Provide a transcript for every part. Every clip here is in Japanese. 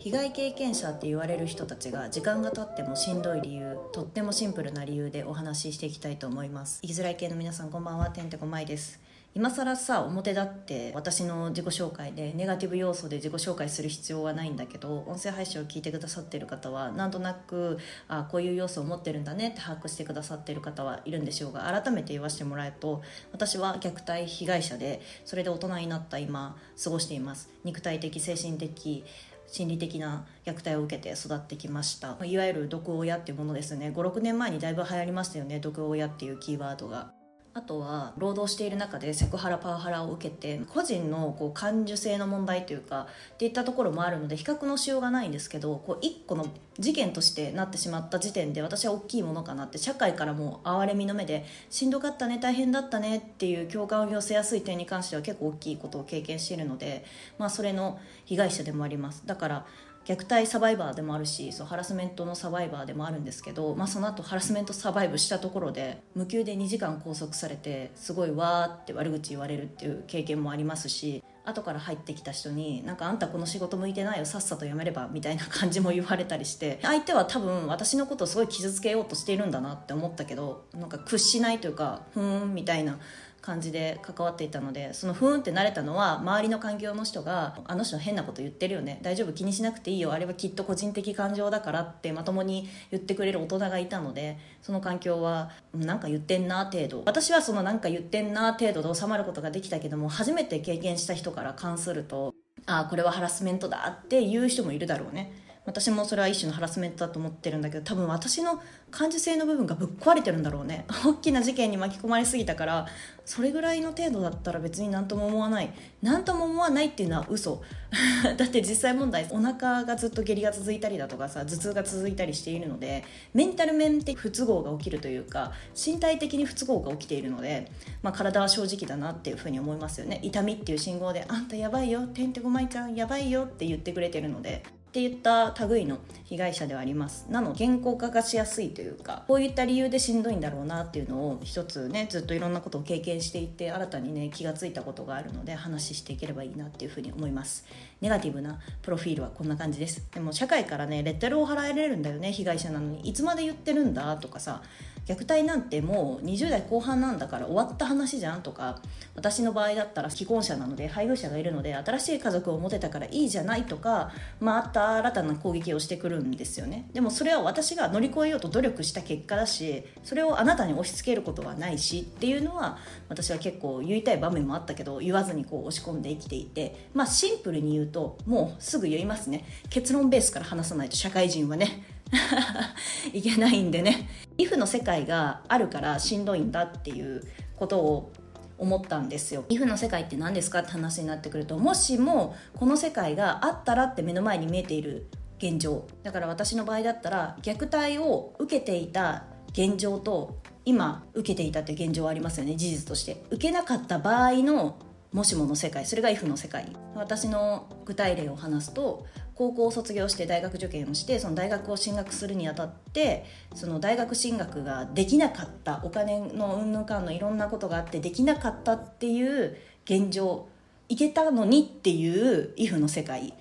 被害経験者って言われる人たちが時間が経ってもしんどい理由とってもシンプルな理由でお話ししていきたいと思います。生きづらい系の皆さんこんばんは。てんてこまいです。今更さ表立って私の自己紹介でネガティブ要素で自己紹介する必要はないんだけど音声配信を聞いてくださってる方はなんとなくあこういう要素を持ってるんだねって把握してくださってる方はいるんでしょうが改めて言わせてもらうと私は虐待被害者でそれで大人になった今過ごしています。肉体的精神的心理的な虐待を受けて育ってきました。いわゆる毒親っていうものですね。56年前にだいぶ流行りましたよね毒親っていうキーワードが。あとは労働している中でセクハラパワハラを受けて個人のこう感受性の問題というかっていったところもあるので比較のしようがないんですけどこう1個の事件としてなってしまった時点で私は大きいものかなって社会からもう哀れみの目でしんどかったね大変だったねっていう共感を寄せやすい点に関しては結構大きいことを経験しているので、まあ、それの被害者でもあります。だから虐待サバイバーでもあるしそうハラスメントのサバイバーでもあるんですけど、まあ、その後ハラスメントサバイブしたところで無給で2時間拘束されてすごいわーって悪口言われるっていう経験もありますし後から入ってきた人になんかあんたこの仕事向いてないよさっさと辞めればみたいな感じも言われたりして相手は多分私のことをすごい傷つけようとしているんだなって思ったけどなんか屈しないというかふーんみたいな感じで関わっていたのでそのふーんって慣れたのは周りの環境の人が「あの人変なこと言ってるよね大丈夫気にしなくていいよあれはきっと個人的感情だから」ってまともに言ってくれる大人がいたのでその環境はなんか言ってんな程度私はそのなんか言ってんな程度で収まることができたけども初めて経験した人から関すると「ああこれはハラスメントだ」って言う人もいるだろうね。私もそれは一種のハラスメントだと思ってるんだけど多分私の感受性の部分がぶっ壊れてるんだろうね。大きな事件に巻き込まれすぎたからそれぐらいの程度だったら別に何とも思わない。何とも思わないっていうのは嘘。だって実際問題お腹がずっと下痢が続いたりだとかさ頭痛が続いたりしているのでメンタル面的不都合が起きるというか身体的に不都合が起きているので、まあ、体は正直だなっていうふうに思いますよね。痛みっていう信号で「あんたやばいよてんてこまいちゃんやばいよ」って言ってくれてるので。って言った類の被害者ではあります。なの原稿化がしやすいというかこういった理由でしんどいんだろうなっていうのを一つねずっといろんなことを経験していて新たにね気がついたことがあるので話していければいいなっていうふうに思います。ネガティブなプロフィールはこんな感じです。でも社会からねレッテルを払えれるんだよね被害者なのに。いつまで言ってるんだとかさ虐待なんてもう20代後半なんだから終わった話じゃんとか私の場合だったら既婚者なので配偶者がいるので新しい家族を持てたからいいじゃないとかまあ、あった新たな攻撃をしてくるんですよね。でもそれは私が乗り越えようと努力した結果だしそれをあなたに押し付けることはないしっていうのは私は結構言いたい場面もあったけど言わずにこう押し込んで生きていてまあシンプルに言うともうすぐ言いますね。結論ベースから話さないと社会人はね。いけないんでね。イフの世界があるからしんどいんだっていうことを思ったんですよ。イフの世界って何ですかって話になってくるともしもこの世界があったらって目の前に見えている現状。だから私の場合だったら虐待を受けていた現状と今受けていたって現状はありますよね。事実として受けなかった場合のもしもの世界それが if の世界。私の具体例を話すと高校を卒業して大学受験をしてその大学を進学するにあたってその大学進学ができなかったお金のうんぬんかんのいろんなことがあってできなかったっていう現状いけたのにっていう if の世界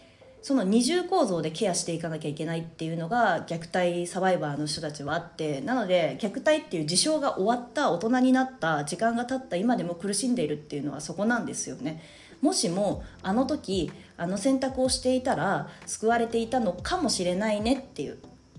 その二重構造でケアしていかなきゃいけないっていうのが虐待サバイバーの人たちはあってなので虐待っていう事象が終わった大人になった時間が経った今でも苦しんでいるっていうのはそこなんですよね。もしもあの時あの選択をしていたら救われていたのかもしれないねっていう。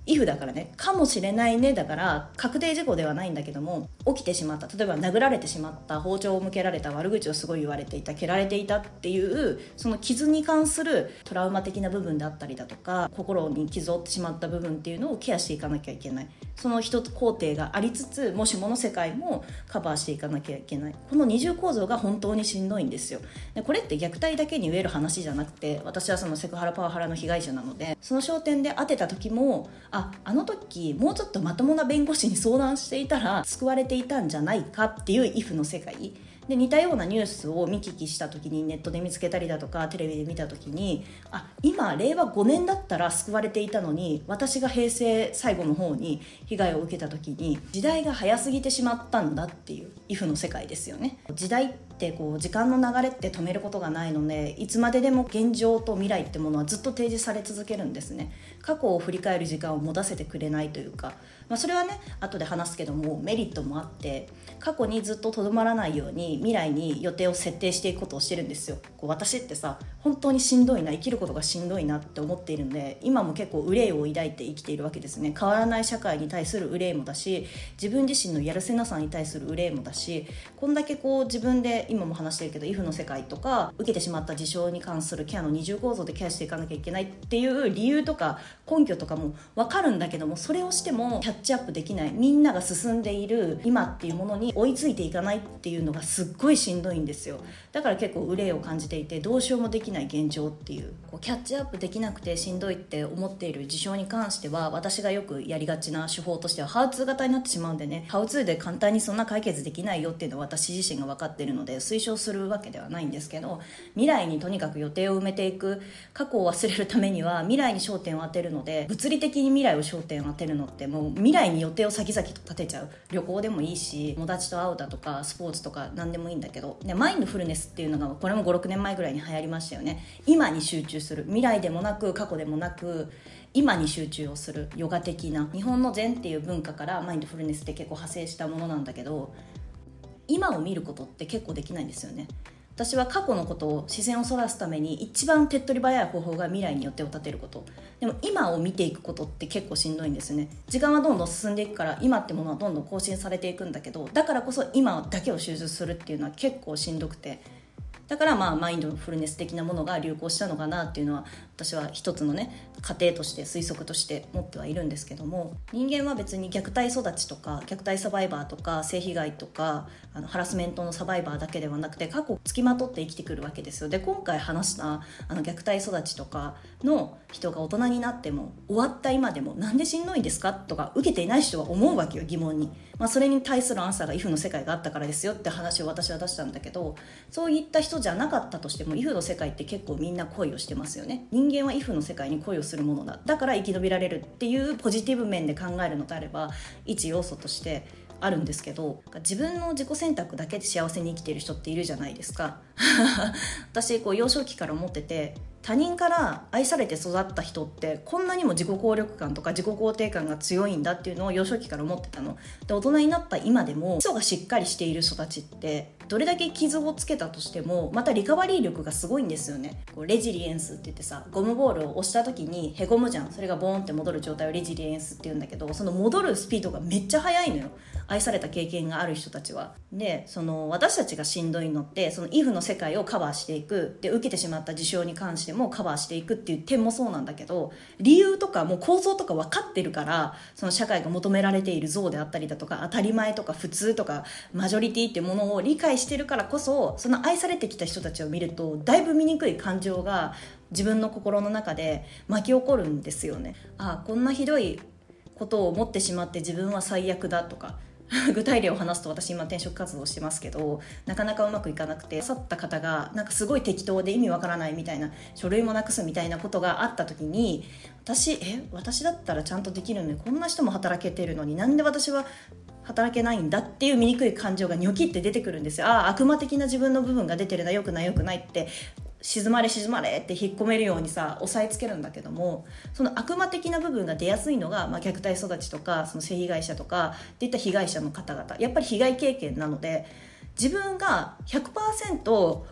If だからねかもしれないねだから確定事項ではないんだけども起きてしまった。例えば殴られてしまった包丁を向けられた悪口をすごい言われていた蹴られていたっていうその傷に関するトラウマ的な部分であったりだとか心に傷を負ってしまった部分っていうのをケアしていかなきゃいけない。その一工程がありつつもしもの世界もカバーしていかなきゃいけない。この二重構造が本当にしんどいんですよ。でこれって虐待だけに言える話じゃなくて私はそのセクハラパワハラの被害者なのでその焦点で当てた時もあああの時もうちょっとまともな弁護士に相談していたら救われていたんじゃないかっていう if の世界。で似たようなニュースを見聞きした時にネットで見つけたりだとかテレビで見た時にあ今令和5年だったら救われていたのに私が平成最後の方に被害を受けた時に時代が早すぎてしまったんだっていう「イフの世界ですよね。時代ってこう時間の流れって止めることがないのでいつまででも現状と未来ってものはずっと提示され続けるんですね過去を振り返る時間を持たせてくれないというか、まあ、それはね後で話すけどもメリットもあって過去にずっととどまらないように未来に予定を設定していくことをしてるんですよ。こう私ってさ本当にしんどいな生きることがしんどいなって思っているので今も結構憂いを抱いて生きているわけですね。変わらない社会に対する憂いもだし自分自身のやるせなさに対する憂いもだしこんだけこう自分で今も話してるけどイフの世界とか受けてしまった事象に関するケアの二重構造でケアしていかなきゃいけないっていう理由とか根拠とかも分かるんだけどもそれをしてもキャッチアップできない。みんなが進んでいる今っていうものに追いついていかないっていうのがすっごいしんどいんですよ。だから結構憂いを感じていてどうしようもできない現状っていうこうキャッチアップできなくてしんどいって思っている事象に関しては私がよくやりがちな手法としてはハウツー型になってしまうんでねハウツーで簡単にそんな解決できないよっていうのは私自身が分かってるので推奨するわけではないんですけど未来にとにかく予定を埋めていく過去を忘れるためには未来に焦点を当てるので物理的に未来を焦点を当てるのってもう未来に予定を先々と立てちゃう。旅行でもいいし友達と会うだとかスポーツとか何でもでもいいんだけどねマインドフルネスっていうのがこれも56年前ぐらいに流行りましたよね。今に集中する。未来でもなく過去でもなく今に集中をする。ヨガ的な。日本の禅っていう文化からマインドフルネスって結構派生したものなんだけど今を見ることって結構できないんですよね。私は過去のことを視線をそらすために一番手っ取り早い方法が未来によってを立てること。でも今を見ていくことって結構しんどいんですよね。時間はどんどん進んでいくから今ってものはどんどん更新されていくんだけどだからこそ今だけを集中するっていうのは結構しんどくて。だからまあマインドフルネス的なものが流行したのかなっていうのは私は一つのね過程として推測として持ってはいるんですけども人間は別に虐待育ちとか虐待サバイバーとか性被害とかあのハラスメントのサバイバーだけではなくて過去つきまとって生きてくるわけですよ。で今回話したあの虐待育ちとかの人が大人になっても終わった今でもなんでしんどいんですか？とか受けていない人は思うわけよ疑問に、まあ、それに対するアンサーがイフの世界があったからですよって話を私は出したんだけどそういった人じゃなかったとしてもイフの世界って結構みんな恋をしてますよね。人間はイフの世界に恋をするものだ。だから生き延びられるっていうポジティブ面で考えるのであれば一要素としてあるんですけど自分の自己選択だけで幸せに生きてる人っているじゃないですか。私こう幼少期から思ってて他人から愛されて育った人ってこんなにも自己効力感とか自己肯定感が強いんだっていうのを幼少期から思ってたの。で大人になった今でも基礎がしっかりしている育ちってどれだけ傷をつけたとしてもまたリカバリー力がすごいんですよね。こうレジリエンスって言ってさゴムボールを押した時にへこむじゃん。それがボーンって戻る状態をレジリエンスって言うんだけどその戻るスピードがめっちゃ速いのよ。愛された経験がある人たちは。でその私たちがしんどいのってそのイフの世界をカバーしていく。で受けてしまった事象に関してもカバーしていくっていう点もそうなんだけど理由とかもう構造とか分かってるからその社会が求められている像であったりだとか当たり前とか普通とかマジョリティってものを理解してるからこそその愛されてきた人たちを見るとだいぶ醜い感情が自分の心の中で巻き起こるんですよね。あこんなひどいことを思ってしまって自分は最悪だとか 具体例を話すと私今転職活動してますけどなかなかうまくいかなくて去った方がなんかすごい適当で意味わからないみたいな書類もなくすみたいなことがあった時に私え私だったらちゃんとできるのにこんな人も働けてるのになんで私は働けないんだっていう醜い感情がニョキって出てくるんですよ。ああ悪魔的な自分の部分が出てるなよくないよくないって。沈まれ沈まれって引っ込めるようにさ押さえつけるんだけどもその悪魔的な部分が出やすいのが、まあ、虐待育ちとかその性被害者とかっていった被害者の方々。やっぱり被害経験なので自分が100%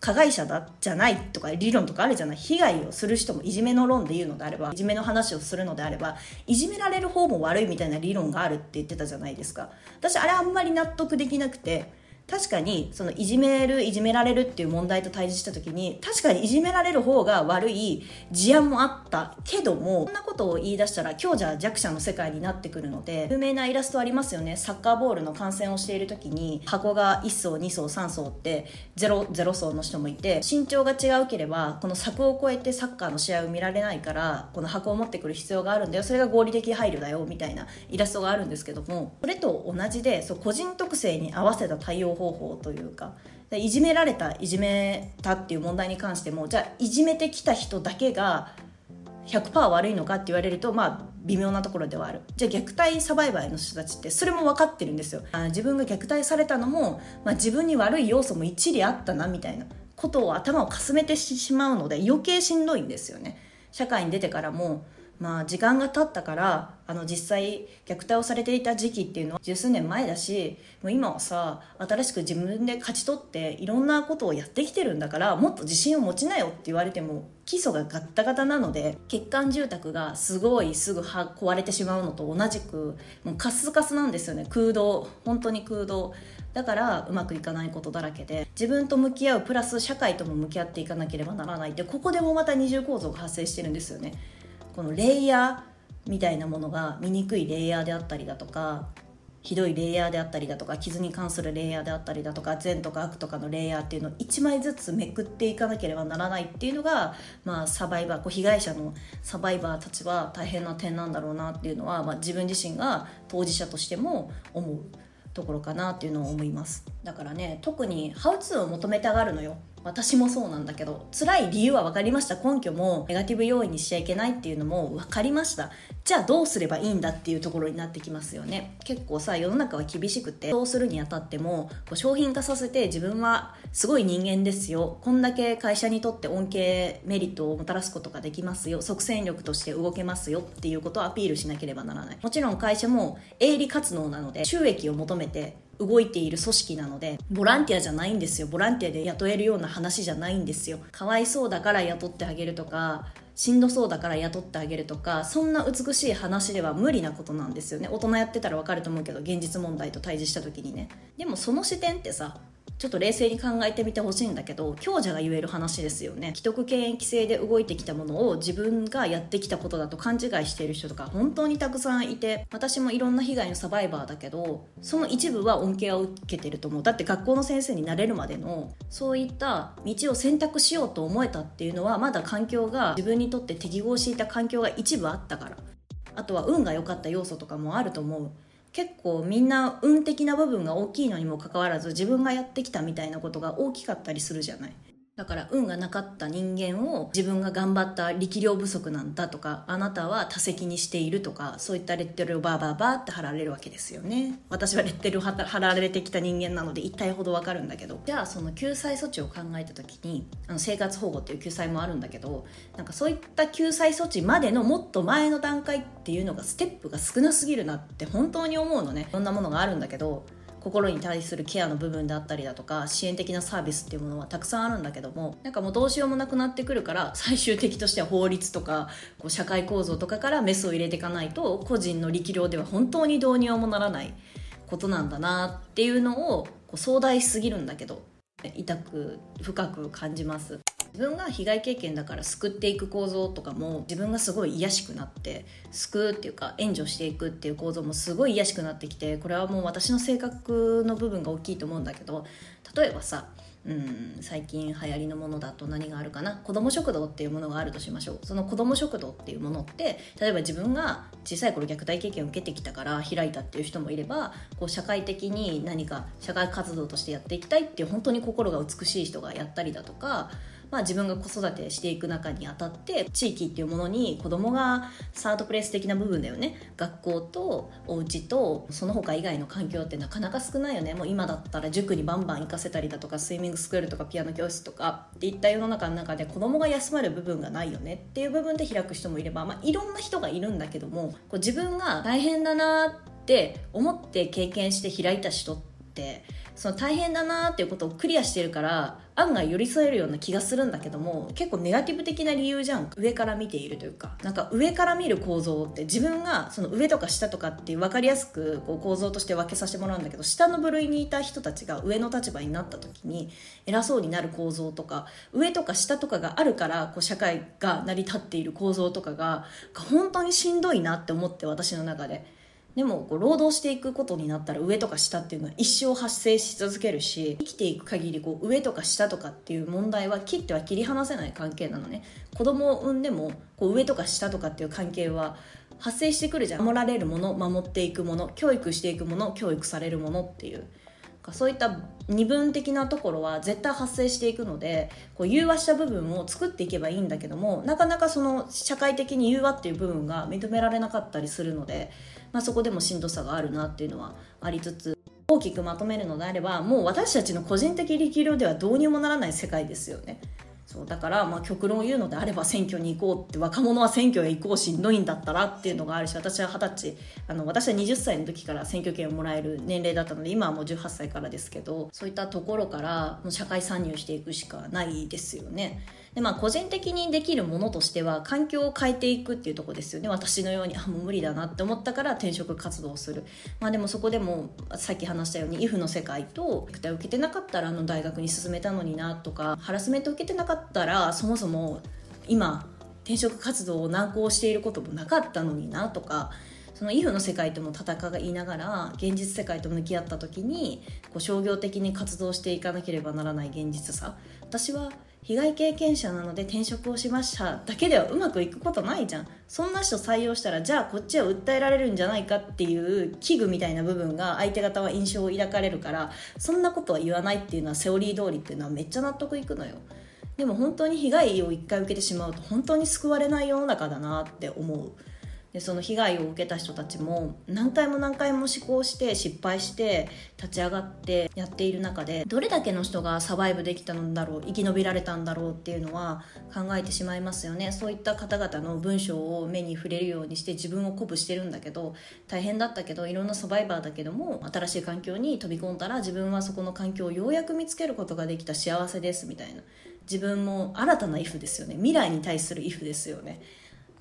加害者だじゃないとか理論とかあるじゃない。被害をする人もいじめの論で言うのであればいじめの話をするのであればいじめられる方も悪いみたいな理論があるって言ってたじゃないですか。私あれあんまり納得できなくて確かにそのいじめるいじめられるっていう問題と対峙した時に確かにいじめられる方が悪い事案もあった。けどもこんなことを言い出したら今日じゃ弱者の世界になってくるので有名なイラストありますよね。サッカーボールの観戦をしている時に箱が1層2層3層って0 0層の人もいて身長が違うければこの柵を越えてサッカーの試合を見られないからこの箱を持ってくる必要があるんだよ。それが合理的配慮だよみたいなイラストがあるんですけどもそれと同じでそう個人特性に合わせた対応方法というかいじめられたいじめたっていう問題に関してもじゃあいじめてきた人だけが100%悪いのかって言われるとまあ微妙なところではある。じゃあ虐待サバイバーの人たちってそれも分かってるんですよ。あ自分が虐待されたのも、まあ、自分に悪い要素も一理あったなみたいなことを頭をかすめてしまうので余計しんどいんですよね。社会に出てからもまあ時間が経ったからあの実際虐待をされていた時期っていうのは十数年前だしもう今はさ新しく自分で勝ち取っていろんなことをやってきてるんだからもっと自信を持ちなよって言われても基礎がガッタガタなので欠陥住宅がすごいすぐ壊れてしまうのと同じくもうカスカスなんですよね。空洞。本当に空洞。だからうまくいかないことだらけで自分と向き合うプラス社会とも向き合っていかなければならない。ってここでもまた二重構造が発生してるんですよね。このレイヤーみたいなものが醜いレイヤーであったりだとかひどいレイヤーであったりだとか傷に関するレイヤーであったりだとか善とか悪とかのレイヤーっていうのを1枚ずつめくっていかなければならないっていうのが、まあ、サバイバーこう被害者のサバイバーたちは大変な点なんだろうなっていうのは、まあ、自分自身が当事者としても思うところかなっていうのを思います。だからね特にハウツーを求めたがるのよ。私もそうなんだけど辛い理由は分かりました。根拠もネガティブ要因にしちゃいけないっていうのも分かりました。じゃあどうすればいいんだっていうところになってきますよね。結構さ世の中は厳しくてそうするにあたってもこう商品化させて自分はすごい人間ですよ。こんだけ会社にとって恩恵メリットをもたらすことができますよ。即戦力として動けますよ。っていうことをアピールしなければならない。もちろん会社も営利活動なので収益を求めて動いている組織なのでボランティアじゃないんですよ。ボランティアで雇えるような話じゃないんですよ。かわいそうだから雇ってあげるとかしんどそうだから雇ってあげるとかそんな美しい話では無理なことなんですよね。大人やってたらわかると思うけど現実問題と対峙した時にね。でもその視点ってさちょっと冷静に考えてみてほしいんだけど強者が言える話ですよね。既得権益制で動いてきたものを自分がやってきたことだと勘違いしている人とか本当にたくさんいて私もいろんな被害のサバイバーだけどその一部は恩恵を受けてると思う。だって学校の先生になれるまでのそういった道を選択しようと思えたっていうのはまだ環境が自分にとって適合していた環境が一部あったから。あとは運が良かった要素とかもあると思う。結構みんな運的な部分が大きいのにもかかわらず自分がやってきたみたいなことが大きかったりするじゃない。だから運がなかった人間を自分が頑張った力量不足なんだとかあなたは多責にしているとかそういったレッテルをバーバーバーって貼られるわけですよね。私はレッテルを貼られてきた人間なので一体ほどわかるんだけど。じゃあその救済措置を考えた時にあの生活保護っていう救済もあるんだけどなんかそういった救済措置までのもっと前の段階っていうのがステップが少なすぎるなって本当に思うのね。いろんなものがあるんだけど心に対するケアの部分であったりだとか支援的なサービスっていうものはたくさんあるんだけどもなんかもうどうしようもなくなってくるから 最終的としては法律とかこう社会構造とかからメスを入れていかないと個人の力量では本当にどうにもならないことなんだなっていうのをこう壮大しすぎるんだけど痛く深く感じます。自分が被害経験だから救っていく構造とかも自分がすごい癒しくなって救うっていうか援助していくっていう構造もすごい癒しくなってきてこれはもう私の性格の部分が大きいと思うんだけど例えばさうん最近流行りのものだと何があるかな？子ども食堂っていうものがあるとしましょう。その子ども食堂っていうものって例えば自分が小さい頃虐待経験を受けてきたから開いたっていう人もいればこう社会的に何か社会活動としてやっていきたいっていう本当に心が美しい人がやったりだとかまあ、自分が子育てしていく中にあたって地域っていうものに子供がサードプレイス的な部分だよね。学校とお家とその他以外の環境ってなかなか少ないよね。もう今だったら塾にバンバン行かせたりだとかスイミングスクールとかピアノ教室とかっていった世の中の中で子供が休まる部分がないよね。っていう部分で開く人もいれば、まあ、いろんな人がいるんだけどもこう自分が大変だなって思って経験して開いた人ってその大変だなっていうことをクリアしてるから案外寄り添えるような気がするんだけども結構ネガティブ的な理由じゃん上から見ているというかなんか上から見る構造って自分がその上とか下とかって分かりやすくこう構造として分けさせてもらうんだけど下の部類にいた人たちが上の立場になった時に偉そうになる構造とか上とか下とかがあるからこう社会が成り立っている構造とかが本当にしんどいなって思って私の中で。でもこう労働していくことになったら上とか下っていうのは一生発生し続けるし生きていく限りこう上とか下とかっていう問題は切っては切り離せない関係なのね。子供を産んでもこう上とか下とかっていう関係は発生してくるじゃん。守られるもの守っていくもの教育していくもの教育されるものっていう。そういった二分的なところは絶対発生していくのでこう融和した部分を作っていけばいいんだけどもなかなかその社会的に融和っていう部分が認められなかったりするので、まあ、そこでもしんどさがあるなっていうのはありつつ大きくまとめるのであればもう私たちの個人的力量ではどうにもならない世界ですよね。そうだからまあ極論を言うのであれば選挙に行こうって若者は選挙へ行こうしんどいんだったらっていうのがあるし私は二十歳あの私は20歳の時から選挙権をもらえる年齢だったので今はもう18歳からですけどそういったところからもう社会参入していくしかないですよね。でまあ個人的にできるものとしては環境を変えていくっていうとこですよね。私のようにあもう無理だなって思ったから転職活動をする。まあでもそこでもさっき話したように IF の世界とネクタイを受けてなかったらあの大学に進めたのになとかハラスメントを受けてなかったらそもそも今転職活動を難航していることもなかったのになとかその IF の世界とも戦いながら現実世界と向き合った時にこう商業的に活動していかなければならない現実さ。私は被害経験者なので転職をしましただけではうまくいくことないじゃん。そんな人採用したらじゃあこっちは訴えられるんじゃないかっていう危惧みたいな部分が相手方は印象を抱かれるからそんなことは言わないっていうのはセオリー通りっていうのはめっちゃ納得いくのよ。でも本当に被害を一回受けてしまうと本当に救われない世の中だなって思う。でその被害を受けた人たちも何回も何回も試行して失敗して立ち上がってやっている中でどれだけの人がサバイブできたんだろう生き延びられたんだろうっていうのは考えてしまいますよね。そういった方々の文章を目に触れるようにして自分を鼓舞してるんだけど大変だったけどいろんなサバイバーだけども新しい環境に飛び込んだら自分はそこの環境をようやく見つけることができた幸せですみたいな。自分も新たな if ですよね。未来に対する if ですよね。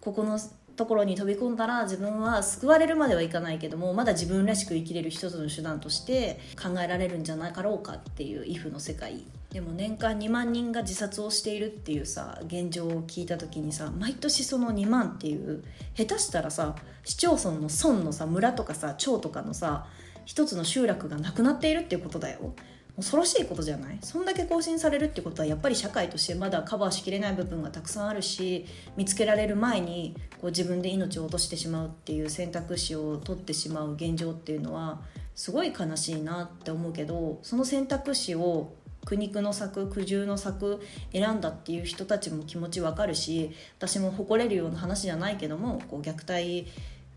ここのところに飛び込んだら自分は救われるまではいかないけどもまだ自分らしく生きれる一つの手段として考えられるんじゃなかろうかっていう if の世界。でも年間2万人が自殺をしているっていうさ現状を聞いた時にさ毎年その2万っていう下手したらさ市町村の村のさ村とかさ町とかのさ一つの集落がなくなっているっていうことだよ。恐ろしいことじゃない？そんだけ更新されるってことはやっぱり社会としてまだカバーしきれない部分がたくさんあるし見つけられる前にこう自分で命を落としてしまうっていう選択肢を取ってしまう現状っていうのはすごい悲しいなって思うけどその選択肢を苦肉の策苦渋の策選んだっていう人たちも気持ちわかるし私も誇れるような話じゃないけどもこう虐待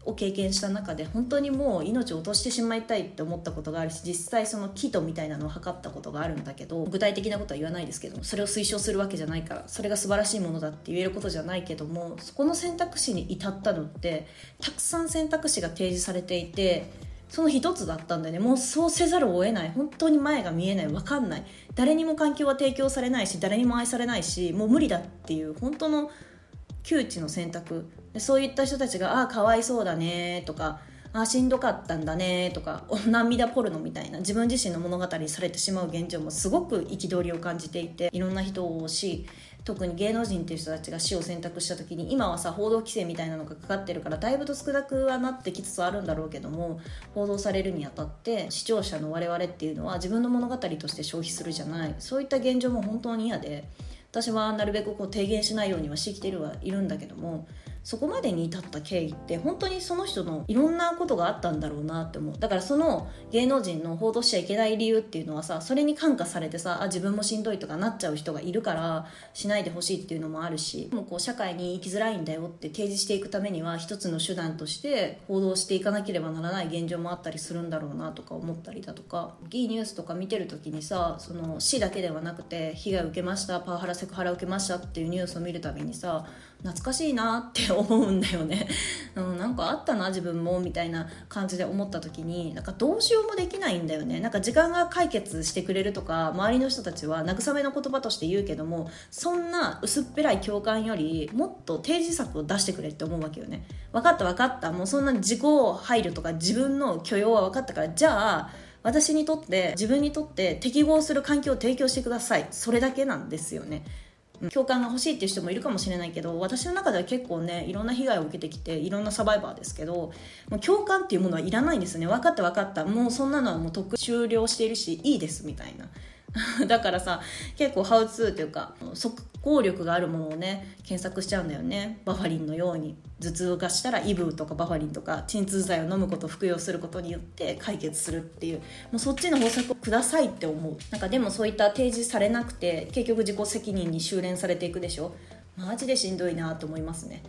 を経験した中で本当にもう命を落としてしまいたいって思ったことがあるし実際そのキトみたいなのを測ったことがあるんだけど具体的なことは言わないですけどそれを推奨するわけじゃないからそれが素晴らしいものだって言えることじゃないけどもそこの選択肢に至ったのってたくさん選択肢が提示されていてその一つだったんだよね。もうそうせざるを得ない。本当に前が見えない。分かんない。誰にも環境は提供されないし誰にも愛されないしもう無理だっていう本当の窮地の選択。そういった人たちが「ああかわいそうだね」とか「ああしんどかったんだね」とか 涙ポルノみたいな自分自身の物語にされてしまう現状もすごく憤りを感じていていろんな人をし特に芸能人っていう人たちが死を選択した時に今はさ報道規制みたいなのがかかってるからだいぶと少なくはなってきつつあるんだろうけども報道されるにあたって視聴者の我々っていうのは自分の物語として消費するじゃない。そういった現状も本当に嫌で私はなるべくこう提言しないようにはしてきてるはいるんだけどもそこまでに至った経緯って本当にその人のいろんなことがあったんだろうなって思う。だからその芸能人の報道しちゃいけない理由っていうのはさそれに感化されてさあ自分もしんどいとかなっちゃう人がいるからしないでほしいっていうのもあるしもうこう社会に生きづらいんだよって提示していくためには一つの手段として報道していかなければならない現状もあったりするんだろうなとか思ったりだとか。いいニュースとか見てる時にさその死だけではなくて被害受けましたパワハラセクハラ受けましたっていうニュースを見るたびにさ懐かしいなって思うんだよね、うん、なんかあったな自分もみたいな感じで思った時になんかどうしようもできないんだよね。なんか時間が解決してくれるとか周りの人たちは慰めの言葉として言うけどもそんな薄っぺらい共感よりもっと提示策を出してくれって思うわけよね。分かった分かった。もうそんな自己配慮とか自分の許容は分かったからじゃあ私にとって自分にとって適合する環境を提供してください。それだけなんですよね。共感が欲しいっていう人もいるかもしれないけど私の中では結構ねいろんな被害を受けてきていろんなサバイバーですけどもう共感っていうものはいらないんですね。分かった分かった。もうそんなのはもう特終了しているしいいですみたいな。だからさ結構ハウツーというか即効力があるものをね検索しちゃうんだよね。バファリンのように。頭痛がしたらイブとかバファリンとか鎮痛剤を飲むこと服用することによって解決するっていう。もうそっちの方策をくださいって思う。なんかでもそういった提示されなくて結局自己責任に修練されていくでしょ。マジでしんどいなと思いますね。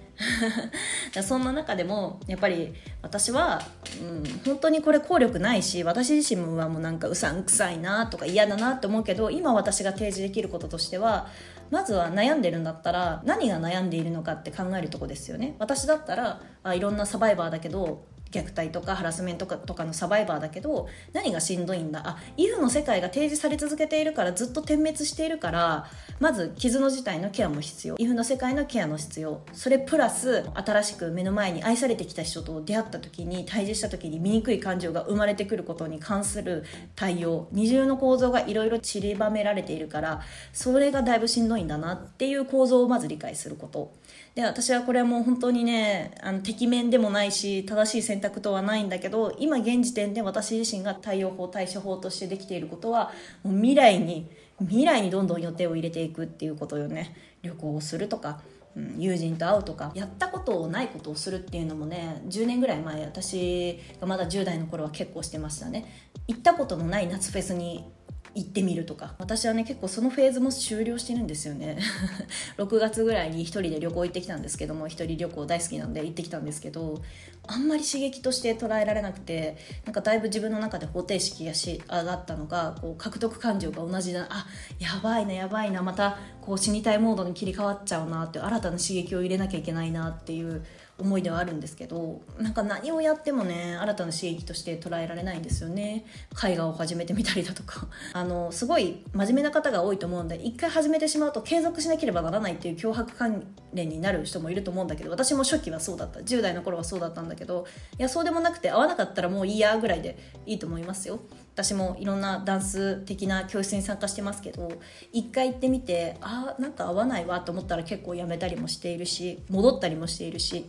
そんな中でもやっぱり私は、うん、本当にこれ効力ないし私自身はもうなんかうさんくさいなとか嫌だなと思うけど今私が提示できることとしてはまずは悩んでるんだったら何が悩んでいるのかって考えるとこですよね。私だったらあいろんなサバイバーだけど虐待とかハラスメントとかのサバイバーだけど何がしんどいんだ？あイフの世界が提示され続けているからずっと点滅しているからまず傷の自体のケアも必要。イフの世界のケアの必要。それプラス新しく目の前に愛されてきた人と出会った時に対峙した時に醜い感情が生まれてくることに関する対応。二重の構造がいろいろ散りばめられているからそれがだいぶしんどいんだなっていう構造をまず理解すること。で私はこれはもう本当にねあの敵面でもないし正しい選とはないんだけど今現時点で私自身が対応法対処法としてできていることはもう未来に未来にどんどん予定を入れていくっていうことよね。旅行をするとか、うん、友人と会うとかやったことをないことをするっていうのもね10年ぐらい前私がまだ10代の頃は結構してましたね。行ったことのない夏フェスに行ってみるとか。私はね結構そのフェーズも終了してるんですよね。6月ぐらいに1人で旅行行ってきたんですけども1人旅行大好きなんで行ってきたんですけどあんまり刺激として捉えられなくてなんかだいぶ自分の中で方程式がし上がったのがこう獲得感情が同じだあやばいなやばいなまたこう死にたいモードに切り替わっちゃうなって新たな刺激を入れなきゃいけないなっていう思いではあるんですけどなんか何をやってもね新たな刺激として捉えられないんですよね。絵画を始めてみたりだとか。あのすごい真面目な方が多いと思うんで一回始めてしまうと継続しなければならないっていう脅迫関連になる人もいると思うんだけど私も初期はそうだった。10代の頃はそうだったんだけどいやそうでもなくて合わなかったらもういいやぐらいでいいと思いますよ。私もいろんなダンス的な教室に参加してますけど一回行ってみてあなんか合わないわと思ったら結構やめたりもしているし戻ったりもしているし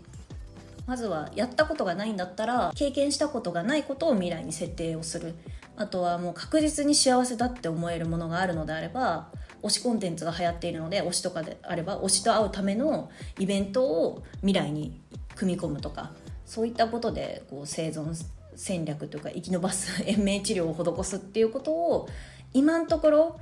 まずはやったことがないんだったら経験したことがないことを未来に設定をする。あとはもう確実に幸せだって思えるものがあるのであれば推しコンテンツが流行っているので推しとかであれば推しと会うためのイベントを未来に組み込むとかそういったことでこう生存戦略というか生き延ばす延命治療を施すっていうことを今のところ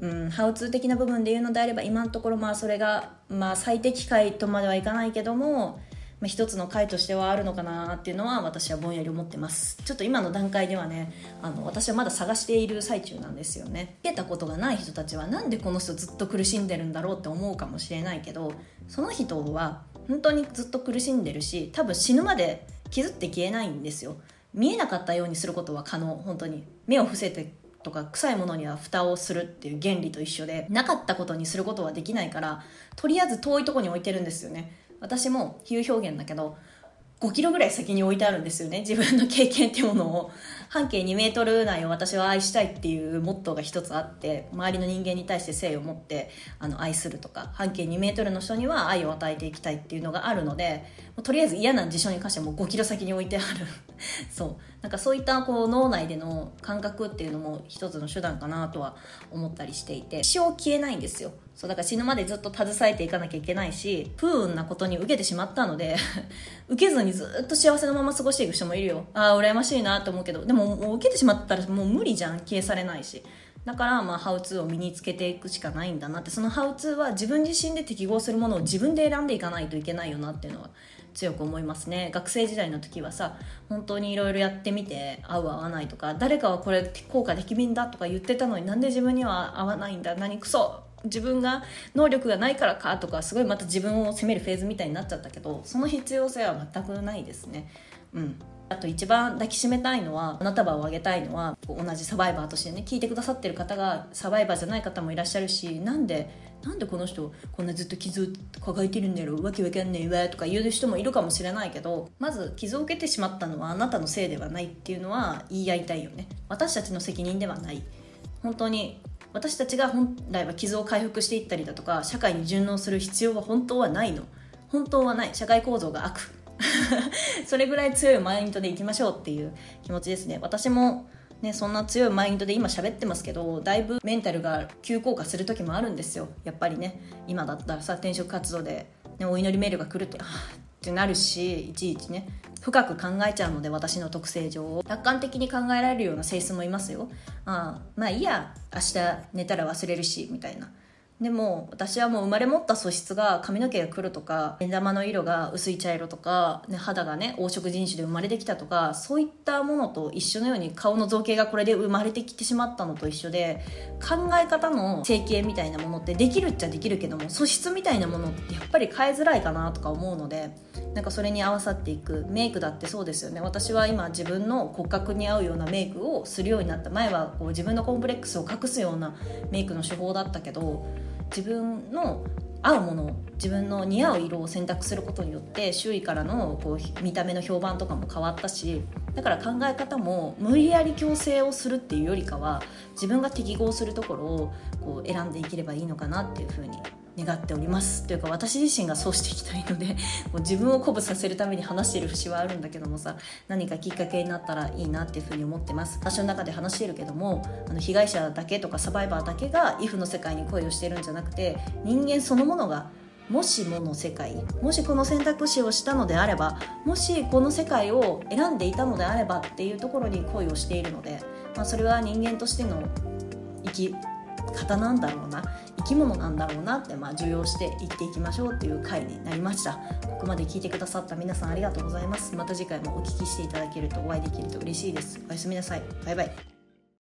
うん、ハウツー的な部分で言うのであれば今のところまあそれが、まあ、最適解とまではいかないけどもまあ、一つの回としてはあるのかなっていうのは私はぼんやり思ってます。ちょっと今の段階ではねあの私はまだ探している最中なんですよね。受けたことがない人たちはなんでこの人ずっと苦しんでるんだろうって思うかもしれないけどその人は本当にずっと苦しんでるし多分死ぬまで傷って消えないんですよ。見えなかったようにすることは可能。本当に。目を伏せてとか臭いものには蓋をするっていう原理と一緒でなかったことにすることはできないからとりあえず遠いとこに置いてるんですよね。私も比喩表現だけど5キロぐらい先に置いてあるんですよね自分の経験っていうものを。半径2メートル内を私は愛したいっていうモットーが一つあって周りの人間に対して誠意を持ってあの愛するとか半径2メートルの人には愛を与えていきたいっていうのがあるのでとりあえず嫌な事象に関してはもう5キロ先に置いてある。そう。なんかそういったこう脳内での感覚っていうのも一つの手段かなとは思ったりしていて死を消えないんですよ。そうだから死ぬまでずっと携えていかなきゃいけないし不運なことに受けてしまったので 受けずにずっと幸せのまま過ごしていく人もいるよ。ああ羨ましいなと思うけど。でももう受けてしまったらもう無理じゃん。消えされないし。だからまあハウツーを身につけていくしかないんだなって。そのハウツーは自分自身で適合するものを自分で選んでいかないといけないよなっていうのは強く思いますね。学生時代の時はさ本当にいろいろやってみて合う合わないとか誰かはこれ効果できびんだとか言ってたのになんで自分には合わないんだ。何クソ自分が能力がないからかとかすごいまた自分を責めるフェーズみたいになっちゃったけどその必要性は全くないですね。うん。あと一番抱きしめたいのは花束をあげたいのは同じサバイバーとしてね聞いてくださってる方がサバイバーじゃない方もいらっしゃるしなんでなんでこの人こんなずっと傷抱えてるんだろうわけわかんねえわとか言う人もいるかもしれないけどまず傷を受けてしまったのはあなたのせいではないっていうのは言い合いたいよね。私たちの責任ではない。本当に私たちが本来は傷を回復していったりだとか社会に順応する必要は本当はないの。本当はない。社会構造が悪。それぐらい強いマインドでいきましょうっていう気持ちですね。私もね、そんな強いマインドで今喋ってますけどだいぶメンタルが急降下する時もあるんですよ。やっぱりね。今だったらさ転職活動で、ね、お祈りメールが来るとあってなるしいちいちね深く考えちゃうので私の特性上。を楽観的に考えられるような性質もいますよ。ああまあいいや明日寝たら忘れるしみたいな。でも私はもう生まれ持った素質が髪の毛が黒とか目玉の色が薄い茶色とか、ね、肌がね黄色人種で生まれてきたとかそういったものと一緒のように顔の造形がこれで生まれてきてしまったのと一緒で考え方の整形みたいなものってできるっちゃできるけども素質みたいなものってやっぱり変えづらいかなとか思うのでなんかそれに合わさっていく。メイクだってそうですよね。私は今自分の骨格に合うようなメイクをするようになった。前はこう自分のコンプレックスを隠すようなメイクの手法だったけど自分の合うもの自分の似合う色を選択することによって周囲からのこう見た目の評判とかも変わったしだから考え方も無理やり強制をするっていうよりかは自分が適合するところをこう選んでいければいいのかなっていうふうに願っておりますというか私自身がそうしていきたいので もう自分を鼓舞させるために話している節はあるんだけどもさ何かきっかけになったらいいなっていうふうに思ってます。私の中で話しているけどもあの被害者だけとかサバイバーだけが if の世界に恋をしてるんじゃなくて人間そのものがもしもの世界もしこの選択肢をしたのであればもしこの世界を選んでいたのであればっていうところに恋をしているので、まあ、それは人間としての生き方なんだろうな。生き物なんだろうなって、まあ、受容していっていきましょうっていう回になりました。ここまで聞いてくださった皆さんありがとうございます。また次回もお聞きしていただけるとお会いできると嬉しいです。おやすみなさい。バイバイ。